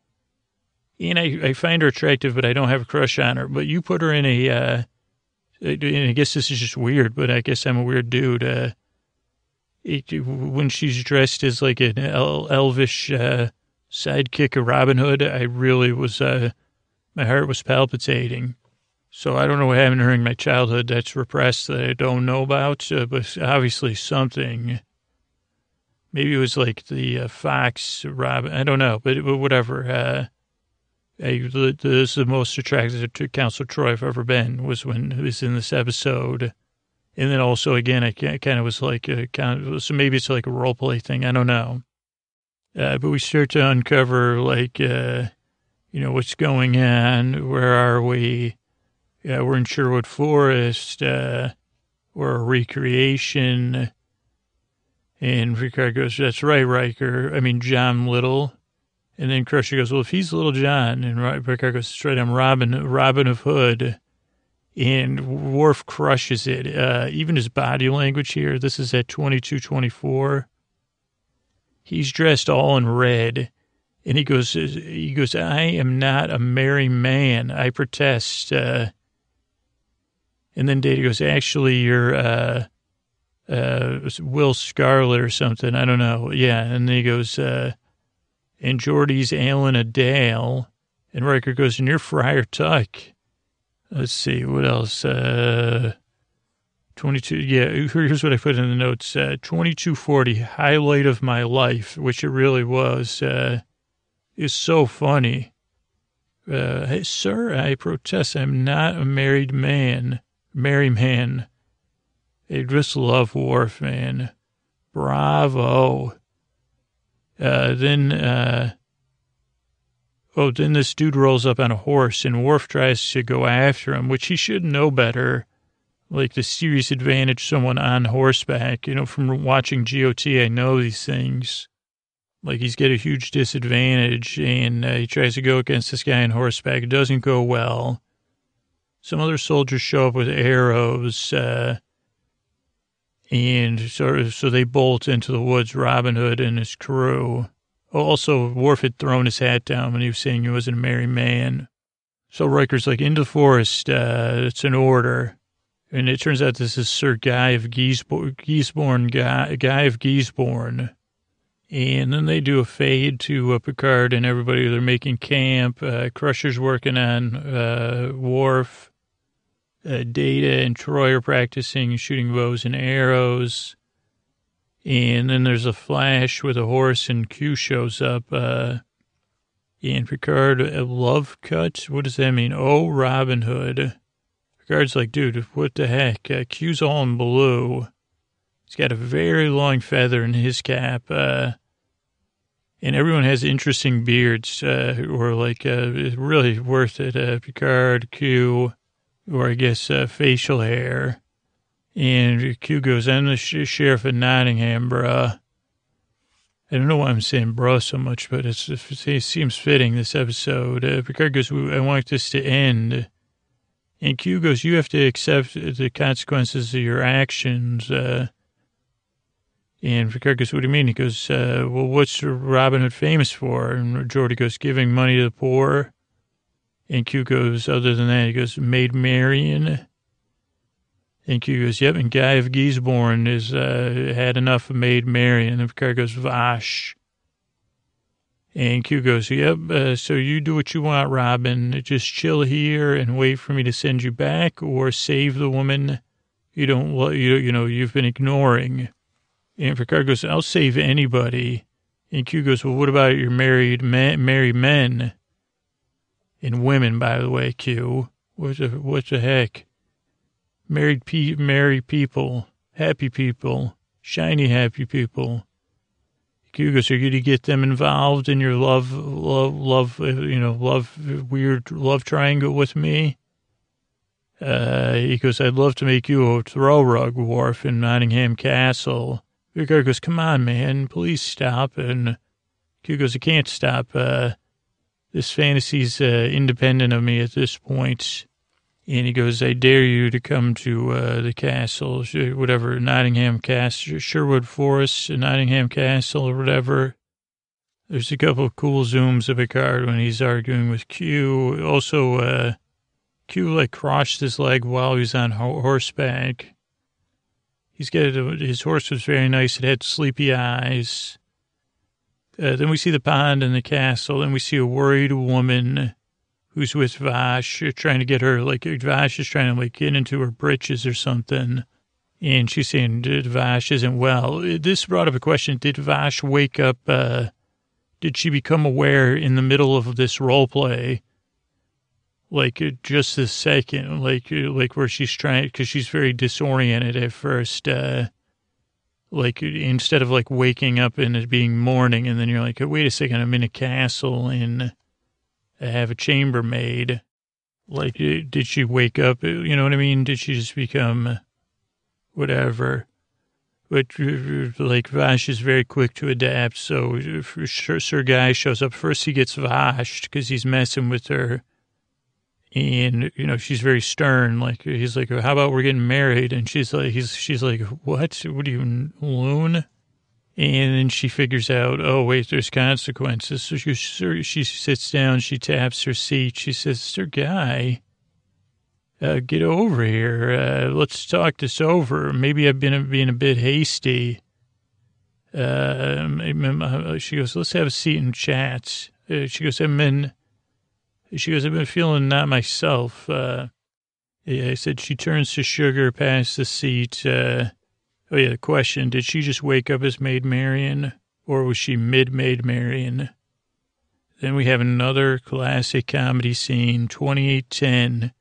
And I, I find her attractive, but I don't have a crush on her. But you put her in a, uh, I guess this is just weird, but I guess I'm a weird dude. Uh, it, when she's dressed as like an el- elvish uh, sidekick of Robin Hood, I really was, uh, my heart was palpitating. So I don't know what happened during my childhood that's repressed that I don't know about, uh, but obviously something. Maybe it was like the uh, Fox Robin. I don't know, but, but whatever. Uh, this is the most attracted to Counselor Troi I've ever been was when he was in this episode. And then also, again, I kind of was like, a, kind of, so maybe it's like a role play thing. I don't know. Uh, but we start to uncover, like, uh, you know, what's going on? Where are we? Yeah, we're in Sherwood Forest. Uh, we're a recreation. And Picard goes, that's right, Riker. I mean, John Little. And then Crusher goes, well, if he's Little John, and Picard goes, straight, I'm Robin, Robin of Hood. and Worf crushes it. Uh, even his body language here. This is at twenty two twenty four. He's dressed all in red, and he goes, he goes, I am not a merry man. I protest. Uh, and then Data goes, actually, you're uh, uh, Will Scarlet or something. I don't know. Yeah. And then he goes, uh, and Geordi's Alan-a-Dale. And Riker goes, and you're Friar Tuck. Let's see, what else? Uh, 22, yeah, here's what I put in the notes. Uh, 2240, highlight of my life, which it really was, uh, is so funny. Uh, hey, sir, I protest. I'm not a married man, merry man. I just love Worf, man. Bravo. Uh, then, uh, oh, then this dude rolls up on a horse and Worf tries to go after him, which he should know better. Like the serious advantage someone on horseback, you know, from watching GOT, I know these things. Like he's got a huge disadvantage and uh, he tries to go against this guy on horseback. It doesn't go well. Some other soldiers show up with arrows, uh, and so, so they bolt into the woods, Robin Hood and his crew. Also, Worf had thrown his hat down when he was saying he wasn't a merry man. So Riker's like, into the forest, uh, it's an order. And it turns out this is Sir Guy of Gisborne Guy, Guy of Gisborne. And then they do a fade to uh, Picard and everybody. They're making camp. Uh, Crusher's working on uh, Worf uh, Data and Troi are practicing shooting bows and arrows. And then there's a flash with a horse and Q shows up. Uh, and Picard, a love cut? What does that mean? Oh, Robin Hood. Picard's like, dude, what the heck? Uh, Q's all in blue. He's got a very long feather in his cap. Uh, and everyone has interesting beards, uh, or like, uh, really worth it. Uh, Picard, Q, or I guess uh, facial hair. And Q goes, I'm the sh- sheriff of Nottingham, bruh. I don't know why I'm saying bruh so much, but it seems fitting this episode. Uh, Picard goes, I want this to end. And Q goes, you have to accept the consequences of your actions. Uh, and Picard goes, what do you mean? He goes, uh, well, what's Robin Hood famous for? And Geordi goes, giving money to the poor. And Q goes, other than that, he goes, Maid Marian. And Q goes, yep, and Guy of Gisborne has uh, had enough of Maid Marian. And Picard goes, Vash. And Q goes, yep, uh, so you do what you want, Robin. Just chill here and wait for me to send you back or save the woman you don't, you, you know, you've been ignoring. And Picard goes, I'll save anybody. And Q goes, well, what about your married men, married men? And women, by the way, Q. What the, what the heck? Married, pe- married people, happy people, shiny happy people. Q goes, are you to get them involved in your love, love, love, you know, love, weird love triangle with me? Uh, he goes, I'd love to make you a throw rug Worf in Nottingham Castle. Picard goes, come on, man, please stop. And Q goes, I can't stop. Uh, this fantasy's uh, independent of me at this point. And he goes, I dare you to come to uh, the castle, whatever, Nottingham Castle, Sherwood Forest, Nottingham Castle, or whatever. There's a couple of cool zooms of Picard when he's arguing with Q. Also, uh, Q like crossed his leg while he was on horseback. He's got his horse was very nice. It had sleepy eyes. Uh, then we see the pond and the castle. Then we see a worried woman who's with Vash, trying to get her, like, Vash is trying to, like, get into her britches or something. And she's saying Vash isn't well. This brought up a question. Did Vash wake up? Uh, did she become aware in the middle of this role play? Like just a second, like, like where she's trying, because she's very disoriented at first. Uh, like instead of like waking up and it being morning and then you're like, oh, wait a second, I'm in a castle and I have a chambermaid. Like, eh, did she wake up? Eh, you know what I mean? Did she just become eh, whatever? But like Vash is very quick to adapt. So Sir Guy shows up first. He gets Vashed because he's messing with her. And you know she's very stern. Like he's like, "How about we're getting married?" And she's like, "He's she's like, what? What are you loon?" And then she figures out, oh wait, there's consequences. So she she sits down, she taps her seat, she says, "Sir Guy, uh, get over here. Uh, let's talk this over. Maybe I've been being a bit hasty." Uh, she goes, "Let's have a seat and chat." Uh, she goes, "I'm in." She goes, I've been feeling not myself. Uh, I said she turns to Sugar past the seat. Uh, oh, yeah, the question Did she just wake up as Maid Marian, or was she mid Maid Marian? Then we have another classic comedy scene, 2810.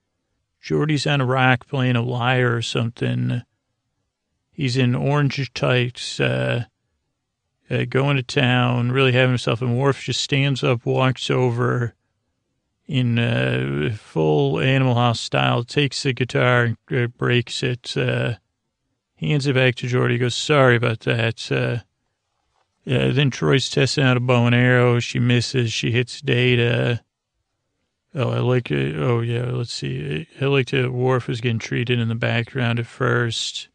Geordi's on a rock playing a lyre or something. He's in orange tights, uh, uh, going to town, really having himself. And Worf just stands up, walks over, in uh, full Animal House style, takes the guitar and uh, breaks it, uh, hands it back to Geordi, goes, sorry about that. Uh, then Troi's testing out a bow and arrow. She misses. She hits Data. Oh, I like it. Oh, yeah, let's see. I like the Worf is getting treated in the background at first.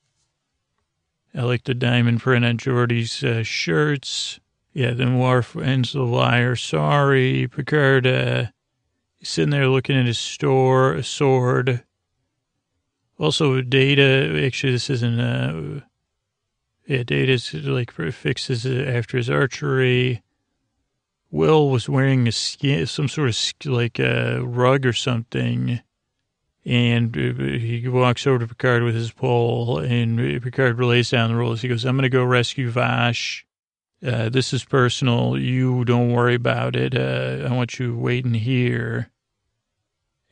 I like the diamond print on Geordi's uh, shirts. Yeah, then Worf ends the lyre. Sorry, Picard. Uh, sitting there looking at his store, a sword. Also, Data, actually, this isn't, uh, yeah, Data's like fixes after his archery. Will was wearing a skin, some sort of like a rug or something. And he walks over to Picard with his pole, and Picard lays down the rules. He goes, I'm going to go rescue Vash. Uh, this is personal. You don't worry about it. Uh, I want you waiting here.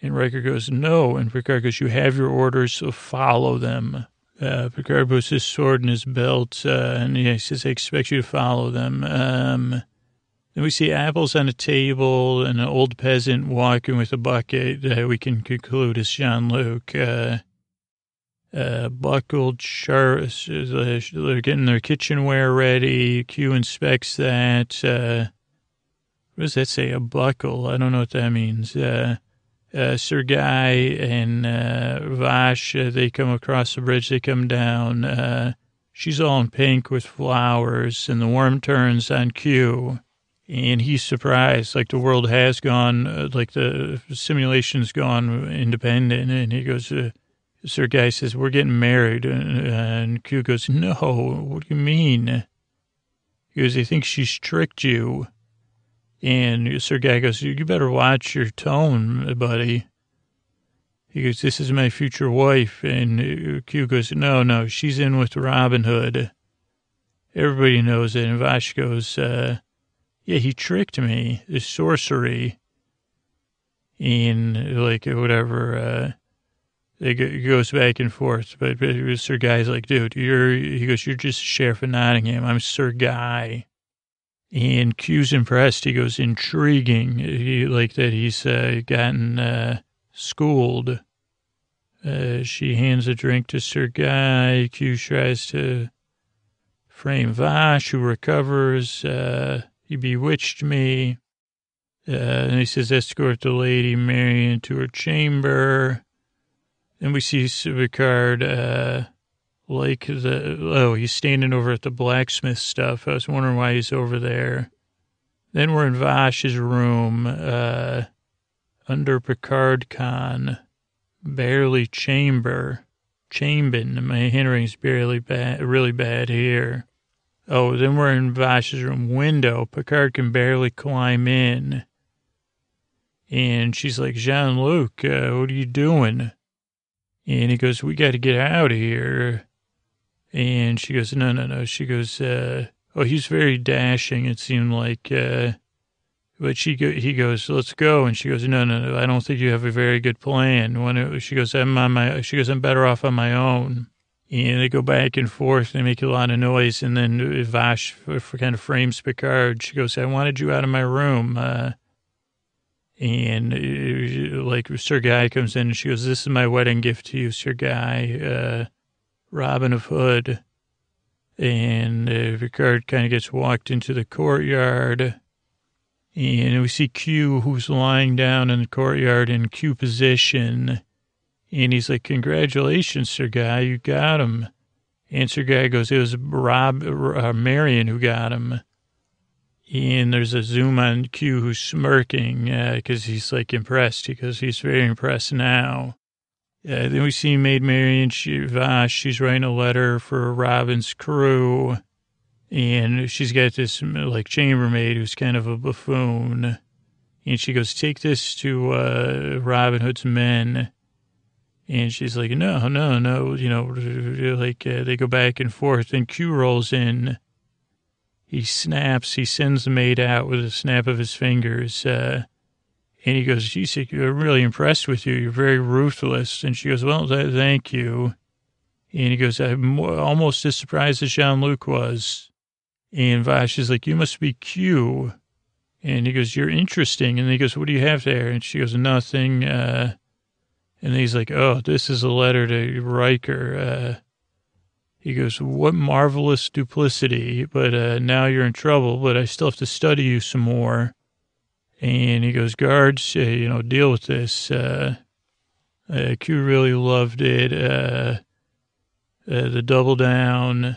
And Riker goes, no. And Picard goes, you have your orders, so follow them. Uh, Picard puts his sword in his belt, uh, and he says, I expect you to follow them. Um, then we see apples on a table and an old peasant walking with a bucket that we can conclude is Jean-Luc. Uh, uh, buckled sharp. They're getting their kitchenware ready. Q inspects that. Uh, what does that say? A buckle. I don't know what that means. Uh, uh, Sir Guy and uh, Vash, uh, they come across the bridge. They come down. Uh, she's all in pink with flowers, and the worm turns on Q. And he's surprised, like the world has gone, uh, like the simulation's gone independent. And he goes, uh, Sir Guy says, We're getting married. And, and Q goes, No, what do you mean? He goes, I think she's tricked you. And Sir Guy goes, You better watch your tone, buddy. He goes, This is my future wife. And Q goes, No, no, she's in with Robin Hood. Everybody knows it. And Vash goes, uh, Yeah, he tricked me. The sorcery. And, like, whatever. Uh, it goes back and forth, but, Sir Guy's like, dude, you're, he goes, you're just Sheriff of Nottingham. I'm Sir Guy. And Q's impressed. He goes, intriguing. He, like that he's uh, gotten uh, schooled. Uh, she hands a drink to Sir Guy. Q tries to frame Vash, who recovers. Uh, he bewitched me. Uh, and he says, escort the lady Marian to her chamber. Then we see Picard, uh, like the, oh, he's standing over at the blacksmith stuff. I was wondering why he's over there. Then we're in Vash's room, uh, under Picard Con, barely chamber, chambin. My handwriting's barely bad, really bad here. Oh, then we're in Vash's room window. Picard can barely climb in. And she's like, Jean Luc, uh, what are you doing? And he goes, we got to get out of here. And she goes, no, no, no. She goes, uh, oh, he's very dashing. It seemed like, uh, but she go, he goes, let's go. And she goes, no, no, no. I don't think you have a very good plan. When it, she goes, I'm on my, she goes, I'm better off on my own. And they go back and forth. They make a lot of noise. And then Vash kind of frames Picard. She goes, I wanted you out of my room. Uh, and uh, like Sir Guy comes in and she goes, "This is my wedding gift to you, Sir Guy, uh, Robin of Hood." And uh, Picard kind of gets walked into the courtyard, And we see Q, who's lying down in the courtyard in Q position. And he's like, Congratulations, Sir Guy, you got him. And Sir Guy goes, It was Rob, uh, Marion who got him. And there's a zoom on Q who's smirking because uh, he's like impressed because he's very impressed now. Uh, then we see Maid Marian. She's writing a letter for Robin's crew. And she's got this like chambermaid who's kind of a buffoon. And she goes, Take this to uh, Robin Hood's men. And she's like, No, no, no. You know, like uh, they go back and forth. And Q rolls in he snaps, he sends the maid out with a snap of his fingers. Uh, and he goes, geez, I'm really impressed with you. You're very ruthless. And she goes, well, th- thank you. And he goes, I'm almost as surprised as Jean-Luc was. And Vash is like, you must be Q. And he goes, you're interesting. And he goes, what do you have there? And she goes, nothing. Uh, and he's like, oh, this is a letter to Riker. Uh, he goes, What marvelous duplicity, but uh, now you're in trouble, but I still have to study you some more. And he goes, Guards, uh, you know, deal with this. Uh, uh Q really loved it. Uh, uh, the double down.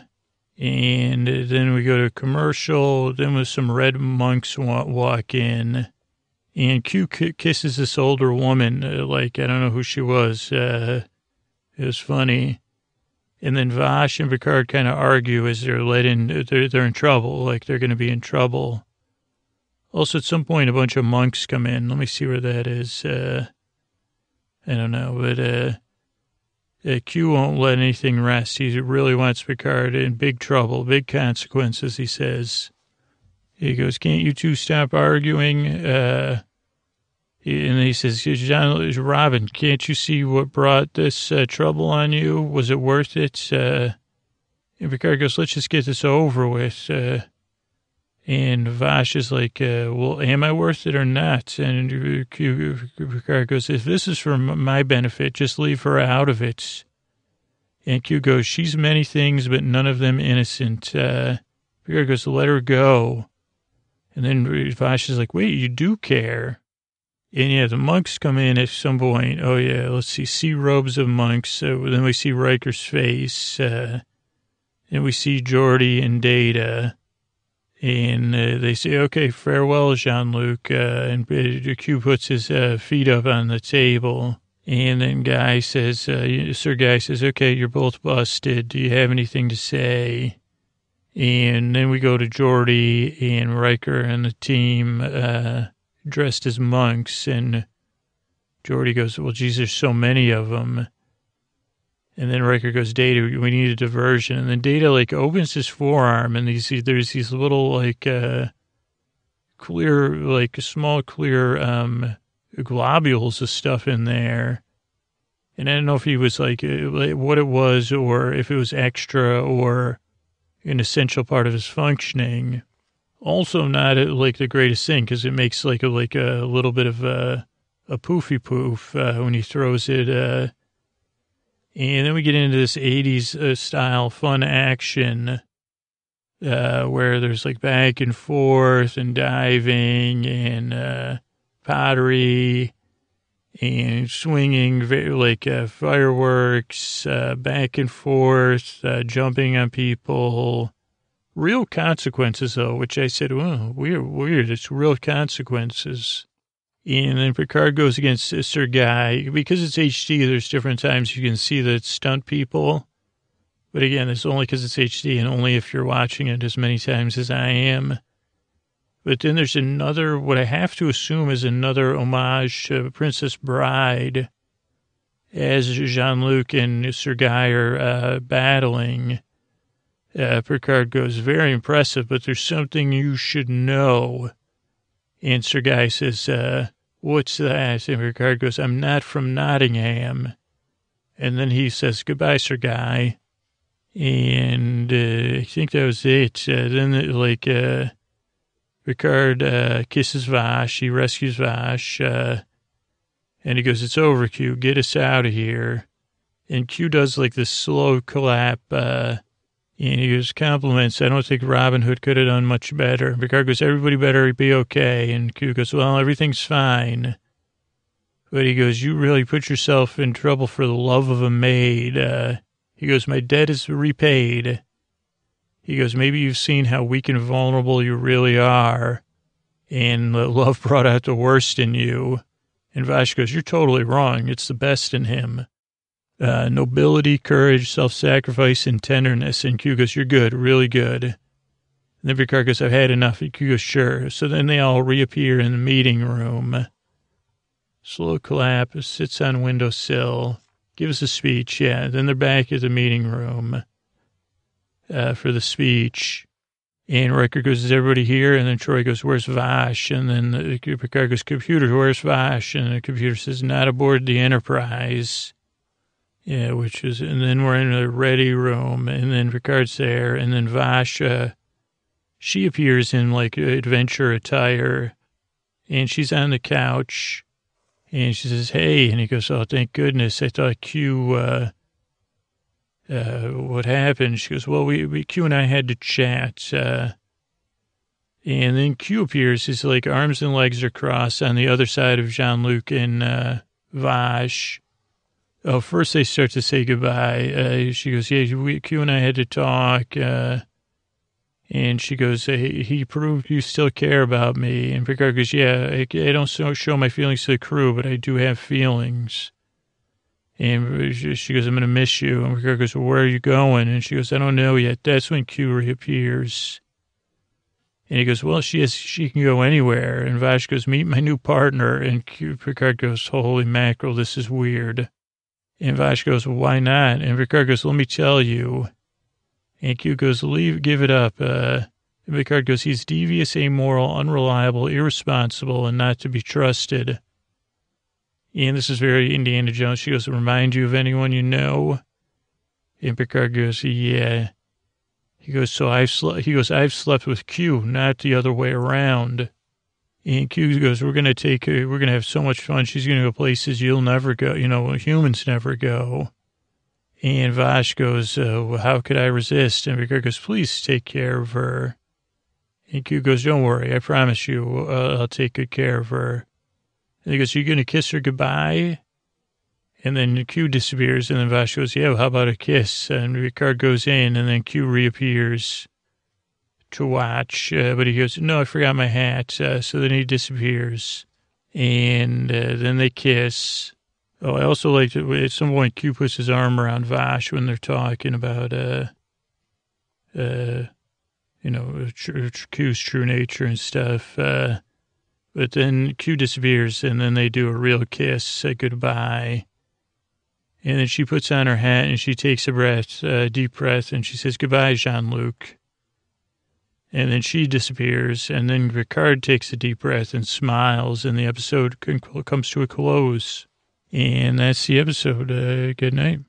And then we go to commercial. Then with some red monks walk in. And Q kisses this older woman, like, I don't know who she was. it was funny. And then Vash and Picard kind of argue as they're let in, they're, they're in trouble, like they're going to be in trouble. Also, at some point, a bunch of monks come in. Let me see where that is. Uh, I don't know, but uh, uh, Q won't let anything rest. He really wants Picard in big trouble, big consequences, he says. He goes, Can't you two stop arguing? Uh, and he says, John, Robin, can't you see what brought this uh, trouble on you? Was it worth it? Uh, and Picard goes, let's just get this over with. Uh, and Vash is like, uh, well, am I worth it or not? And Picard goes, if this is for my benefit, just leave her out of it. And Q goes, she's many things, but none of them innocent. Uh, Picard goes, let her go. And then Vash is like, wait, you do care. And yeah, the monks come in at some point. Oh yeah, let's see, see robes of monks. Then we see Riker's face, uh, and we see Geordi and Data, and uh, they say, "Okay, farewell, Jean-Luc." Uh, and Q puts his uh, feet up on the table, and then Guy says, uh, "Sir Guy says, okay, you're both busted. Do you have anything to say?" And then we go to Geordi and Riker and the team. Dressed as monks. And Geordi goes, well, geez, there's so many of them. And then Riker goes, Data, we need a diversion. And then Data like opens his forearm and these, there's these little like, uh, clear, like small clear, um, globules of stuff in there. And I don't know if he was like, uh, what it was or if it was extra or an essential part of his functioning also not uh, like the greatest thing because it makes like a like a little bit of a, a poofy poof uh, when he throws it. Uh, and then we get into this 80s uh, style fun action uh, where there's like back and forth and diving and uh, pottery and swinging like fireworks back and forth, jumping on people real consequences, though, which I said, well, weird, weird. It's real consequences. And then Picard goes against Sister Guy. Because it's HD, there's different times you can see the stunt people. But again, it's only because it's HD and only if you're watching it as many times as I am. But then there's another, what I have to assume is another homage to Princess Bride as Jean Luc and Sir Guy are uh, battling. Uh, Picard goes, very impressive, but there's something you should know. And Sir Guy says, uh, what's that? And Picard goes, I'm not from Nottingham. And then he says, goodbye, Sir Guy. And uh, I think that was it. Uh, then, like, uh, Picard uh, kisses Vash. He rescues Vash. Uh, and he goes, it's over, Q. Get us out of here. And Q does, like, this slow clap, And he goes, compliments. I don't think Robin Hood could have done much better. Picard goes, everybody better be okay. And Q goes, well, everything's fine. But he goes, you really put yourself in trouble for the love of a maid. Uh, he goes, my debt is repaid. He goes, maybe you've seen how weak and vulnerable you really are. And love brought out the worst in you. And Vash goes, you're totally wrong. It's the best in him. Uh, nobility, courage, self-sacrifice, and tenderness. And Q goes, you're good, really good. And then Picard goes, I've had enough. And Q goes, sure. So then they all reappear in the meeting room. Slow clap, sits on windowsill, gives a speech. Yeah, then they're back at the meeting room uh, for the speech. And Riker goes, is everybody here? And then Troi goes, where's Vash? And then the, Picard goes, computer, where's Vash? And the computer says, not aboard the Enterprise. Yeah, which is, and then we're in a ready room, and then Picard's there, and then Vash, uh, she appears in like adventure attire, and she's on the couch, and she says, hey, and he goes, oh, thank goodness. I thought Q, uh, uh, what happened? She goes, well, we, we, Q and I had to chat. Uh, and then Q appears. He's like arms and legs are crossed on the other side of Jean Luc and, uh, Vash. Oh, first they start to say goodbye. Uh, she goes, yeah, we, Q and I had to talk. Uh, and she goes, hey, he proved you still care about me. And Picard goes, yeah, I, I don't show my feelings to the crew, but I do have feelings. And she goes, I'm to miss you. And Picard goes, well, where are you going? And she goes, I don't know yet. That's when Q reappears. And he goes, well, she has, she can go anywhere. And Vash goes, meet my new partner. And Q, Picard goes, holy mackerel, this is weird. And Vash goes, why not? And Picard goes, let me tell you. And Q goes, leave, give it up. Uh, and Picard goes, he's devious, amoral, unreliable, irresponsible, and not to be trusted. And this is very Indiana Jones. She goes, remind you of anyone you know? And Picard goes, yeah. He goes, so I've he goes, I've slept with Q, not the other way around. And Q goes, we're going to take, Her, we're going to have so much fun. She's going to go places you'll never go, you know, humans never go. And Vash goes, uh, well, how could I resist? And Picard goes, please take care of her. And Q goes, don't worry, I promise you, uh, I'll take good care of her. And he goes, "You're going to kiss her goodbye? And then Q disappears, and then Vash goes, yeah, well, how about a kiss? And Picard goes in, and then Q reappears to watch. Uh, but he goes, no, I forgot my hat. Uh, so then he disappears. And uh, then they kiss. Oh, I also like to, at some point, Q puts his arm around Vash when they're talking about, uh, uh, you know, Q's true nature and stuff. Uh, but then Q disappears, and then they do a real kiss, say goodbye. And then she puts on her hat and she takes a breath, a deep breath, and she says, Goodbye, Jean Luc. And then she disappears, and then Picard takes a deep breath and smiles, and the episode comes to a close. And that's the episode. Uh, good night.